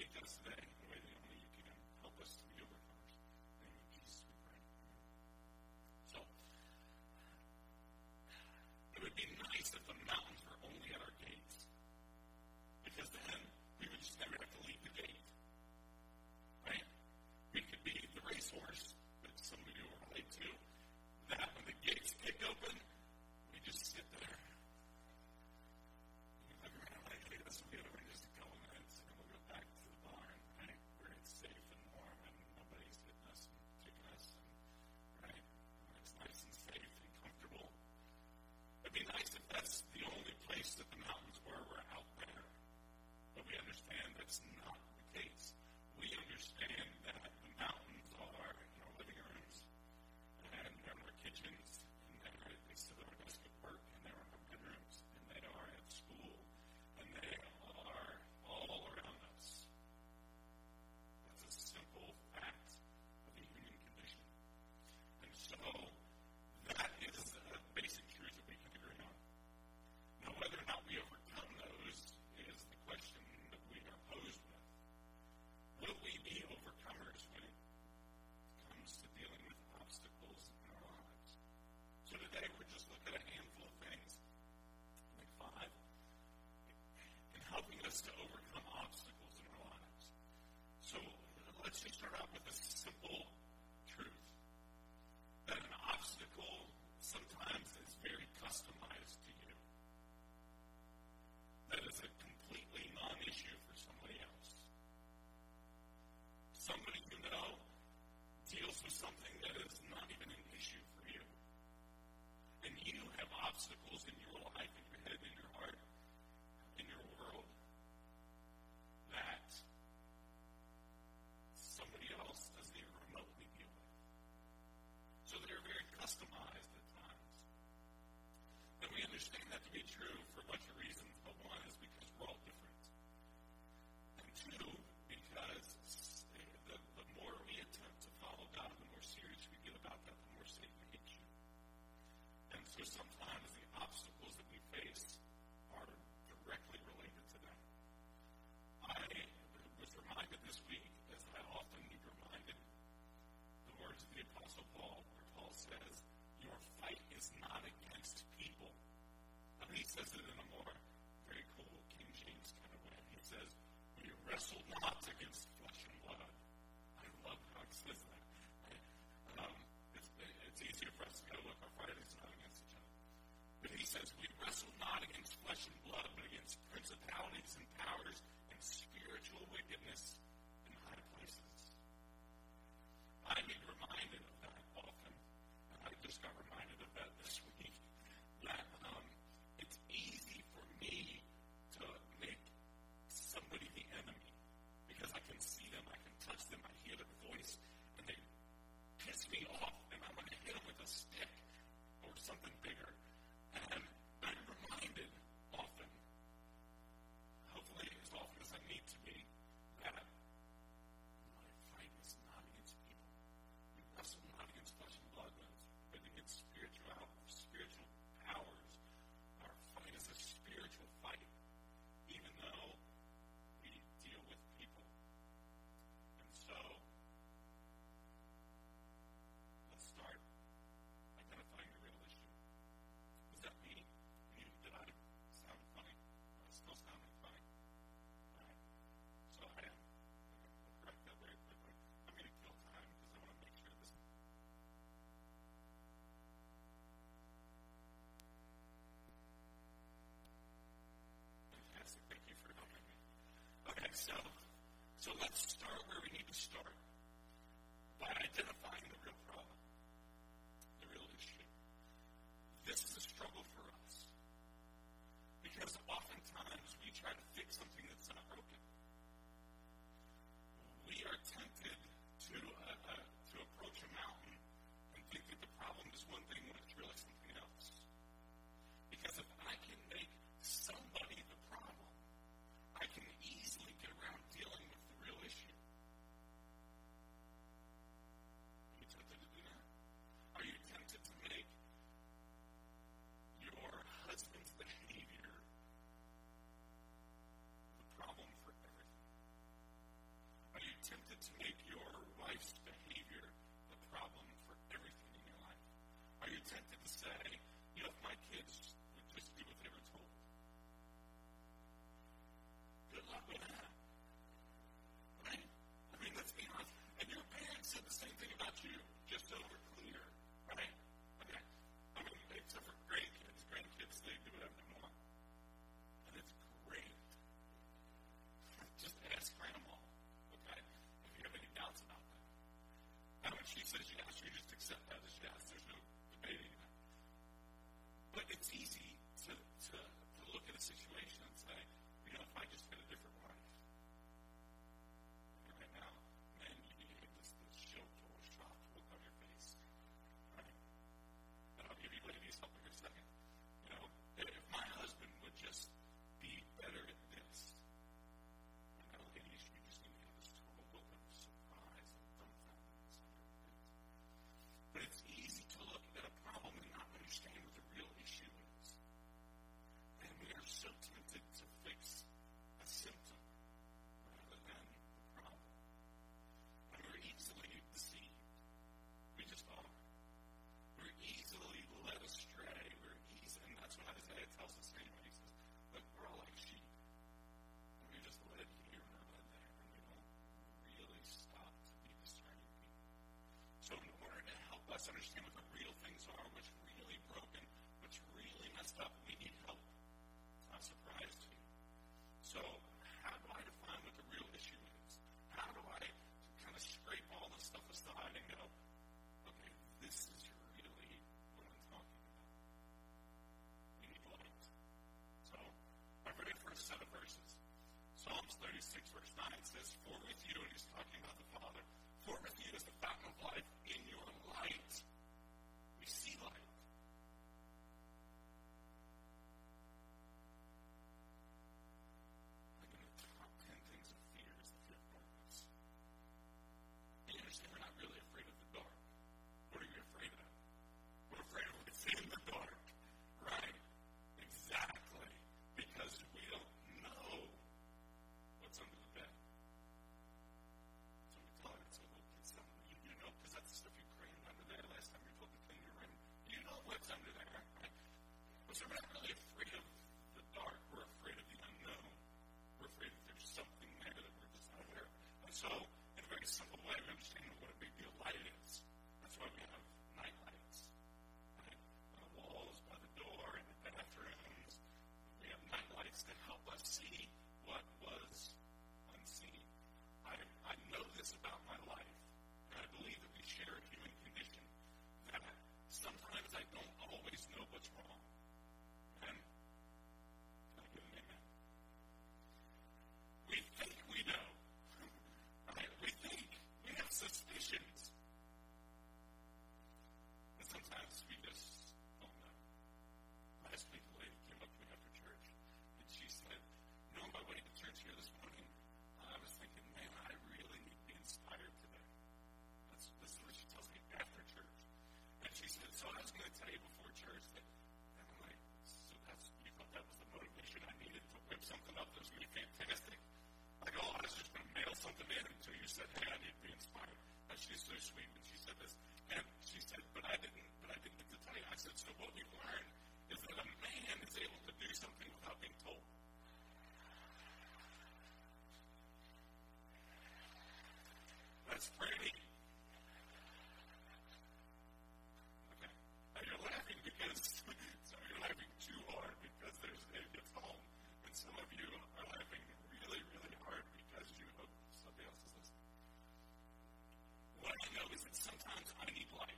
speak to us today. face that the mountain. to over myself. So let's start where we need to start by identifying the real problem, the real issue. This is a struggle for us because oftentimes we try to fix something that's not. it's easy to, to, to look at a situation. us understand what understand. We're not something up that was going to be fantastic. Like, oh, I was just going to mail something in until you said, hey, I need to be inspired. And she's so sweet when she said this. And she said, but I didn't, but I didn't get to tell you. I said, so what we learned is that a man is able to do something sometimes I need life.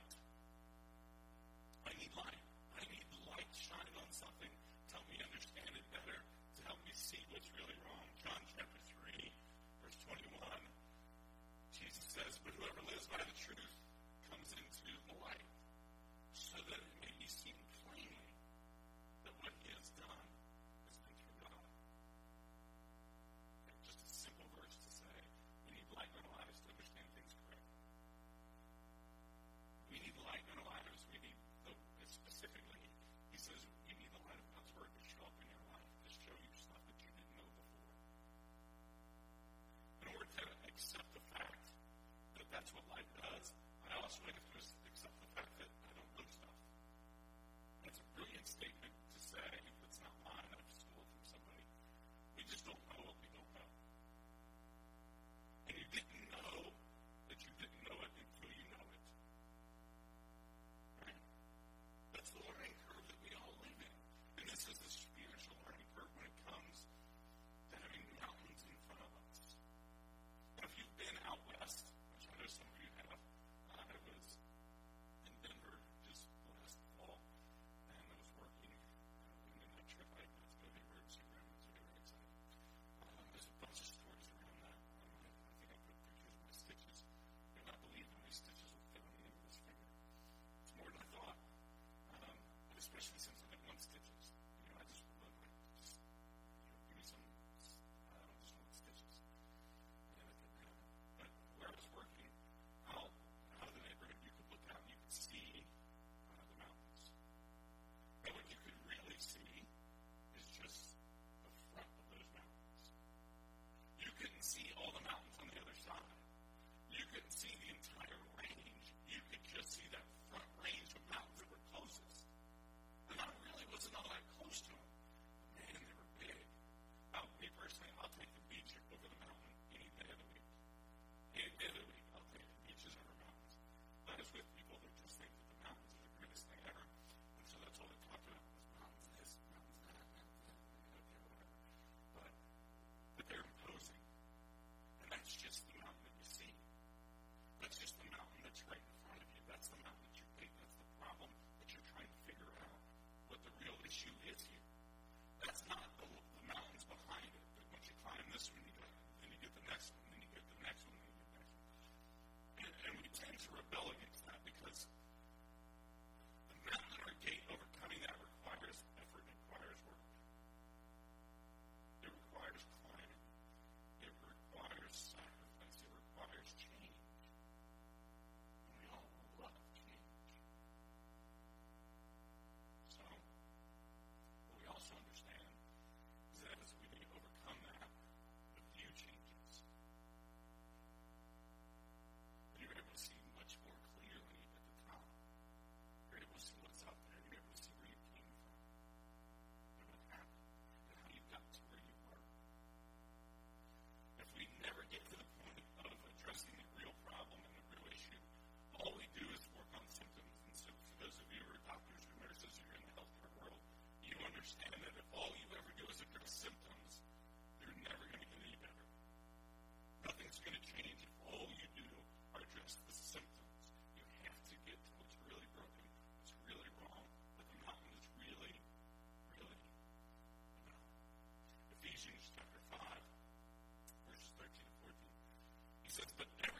Christmas issue is here. but there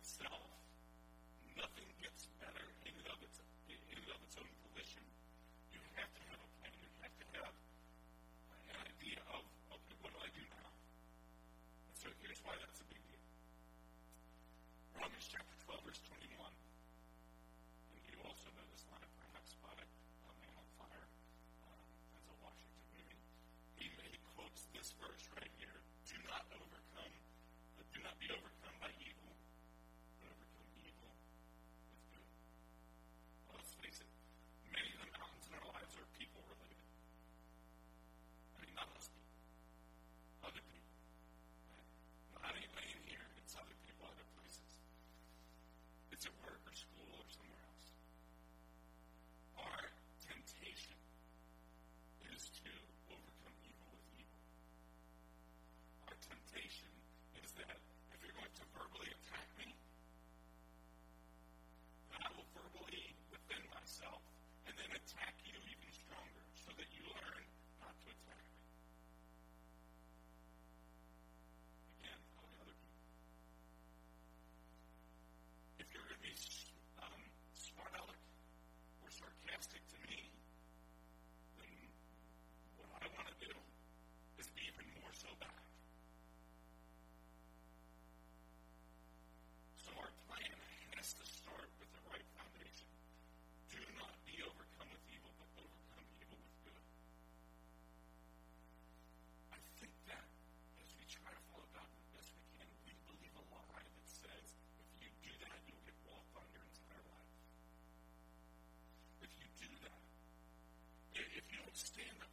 itself. Nothing gets better stand up.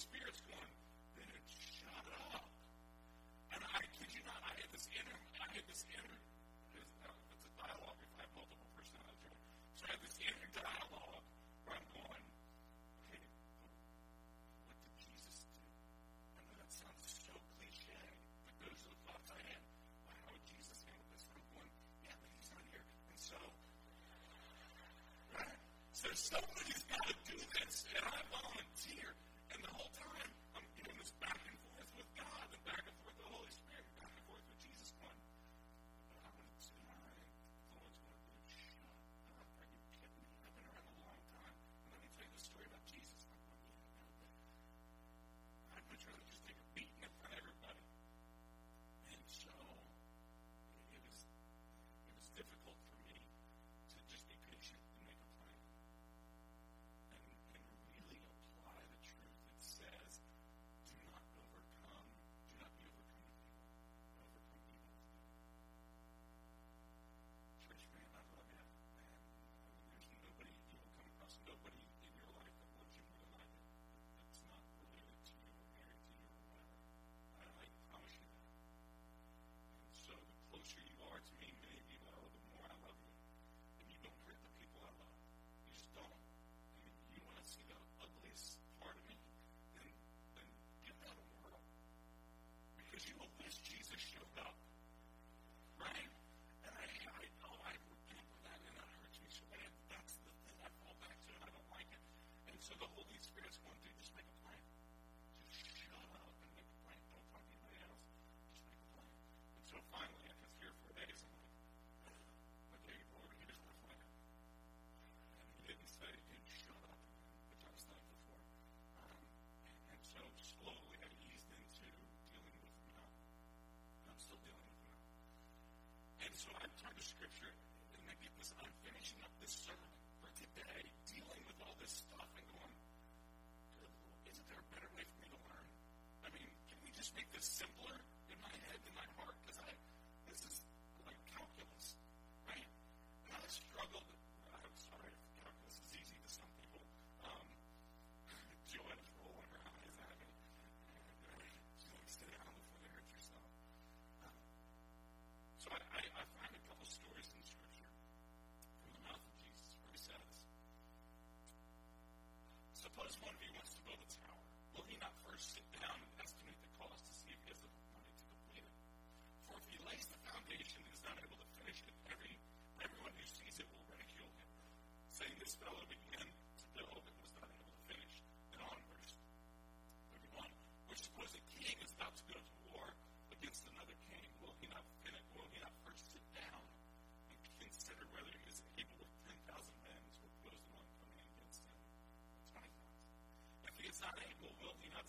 spirit's going, then shut up. And I kid you not, I had this inner, I had this inner, it's, uh, it's a dialogue if I have multiple personalities, right? So I had this inner dialogue where I'm going, okay, what did Jesus do? I know that sounds so cliche, but those are the thoughts I had. Wow, how would Jesus handle this? And I'm going, yeah, but he's not here. And so, right? So somebody's got to do this, and I volunteer. And the whole time, Was I'm finishing up this sermon for today, dealing with all this stuff and going, isn't there a better way for me to learn? I mean, can we just make this simpler in my head, in my heart? Because I, this is like calculus, right? And I struggled sit down and estimate the cost to see if he has the money to complete it. For if he lays the foundation and is not able to finish it, every, everyone who sees it will ridicule him, saying, This fellow began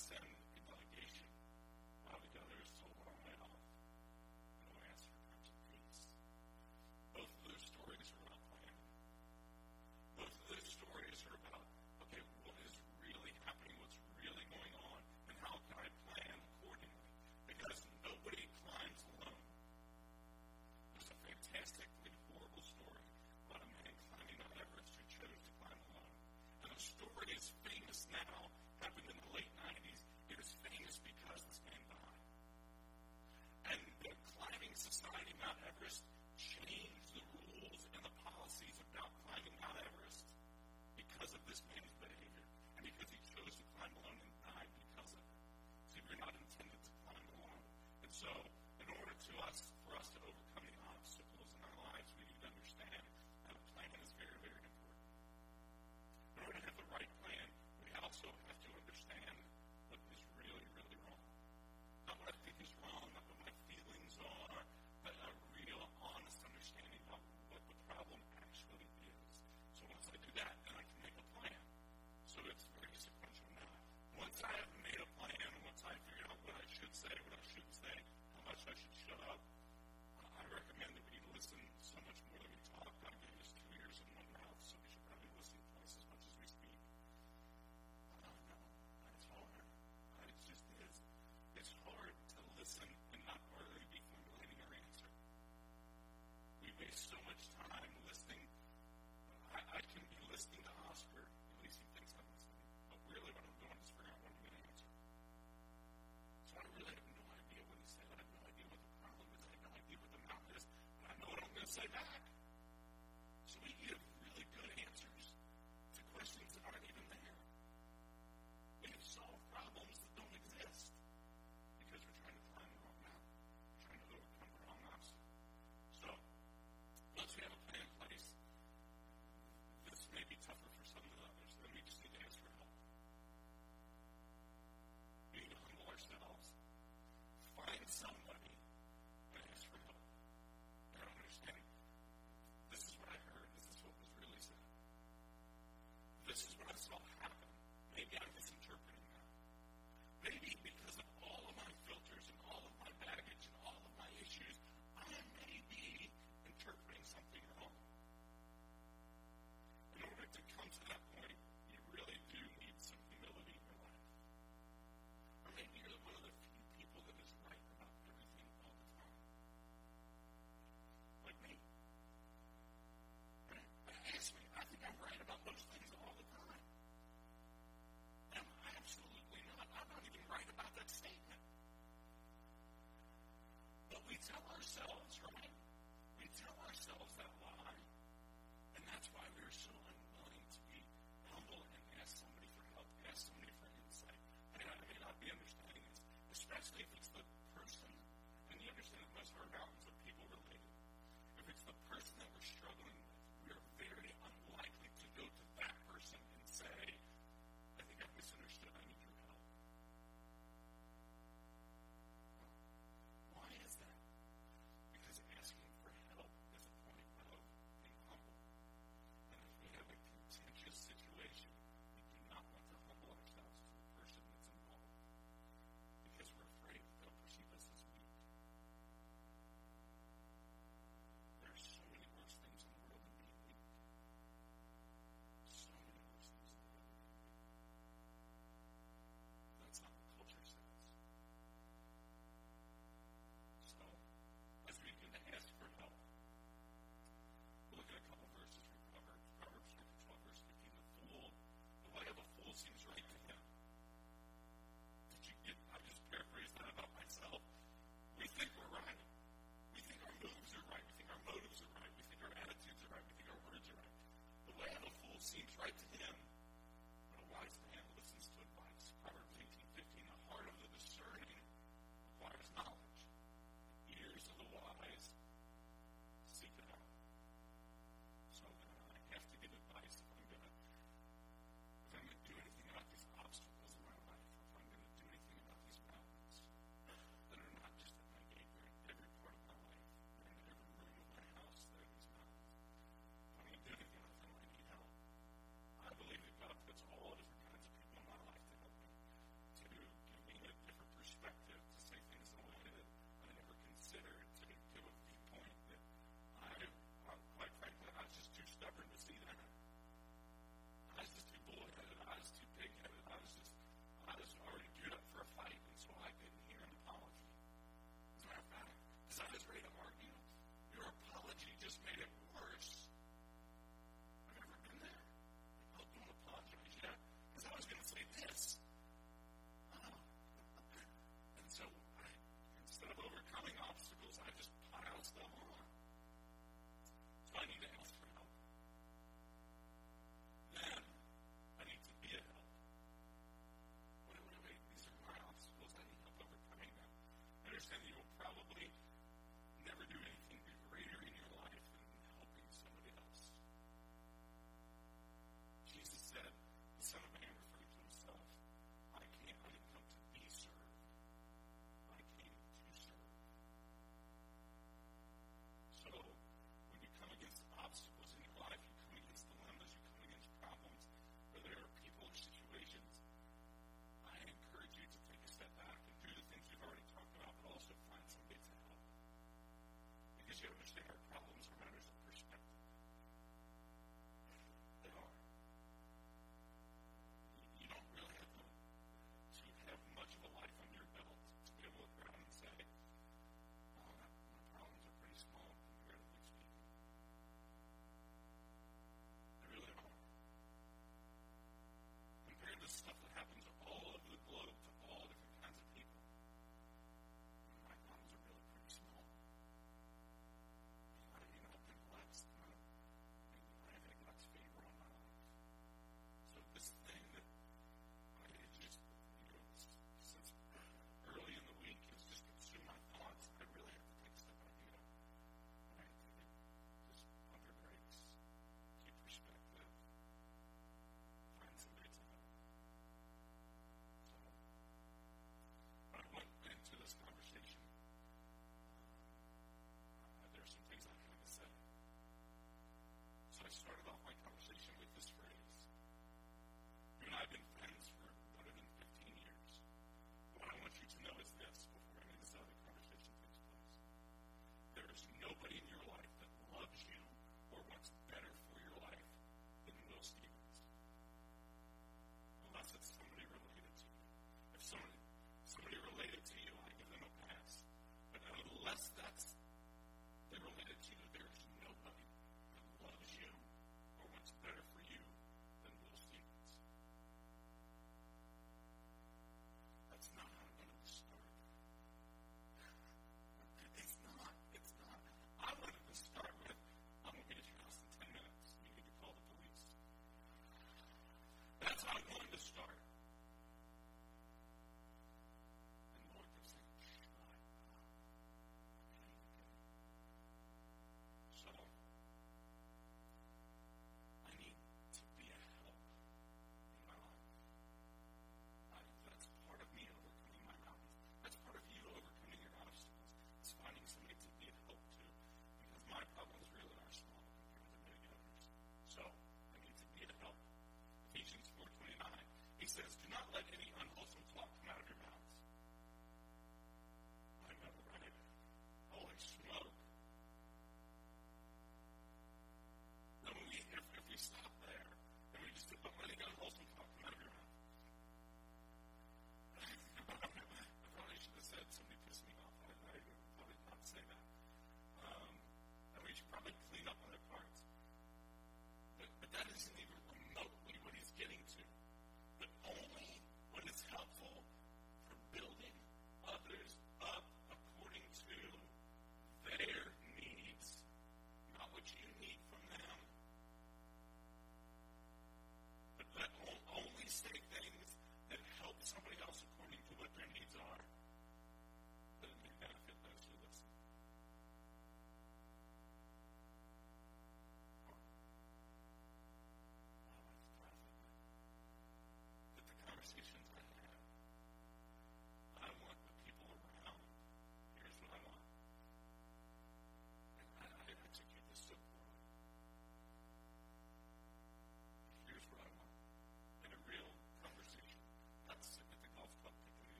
sin So we tell ourselves, right? We tell ourselves that lie. And that's why we're so unwilling to be humble and ask somebody for help, ask somebody for insight. I mean, I may not be understanding this, especially if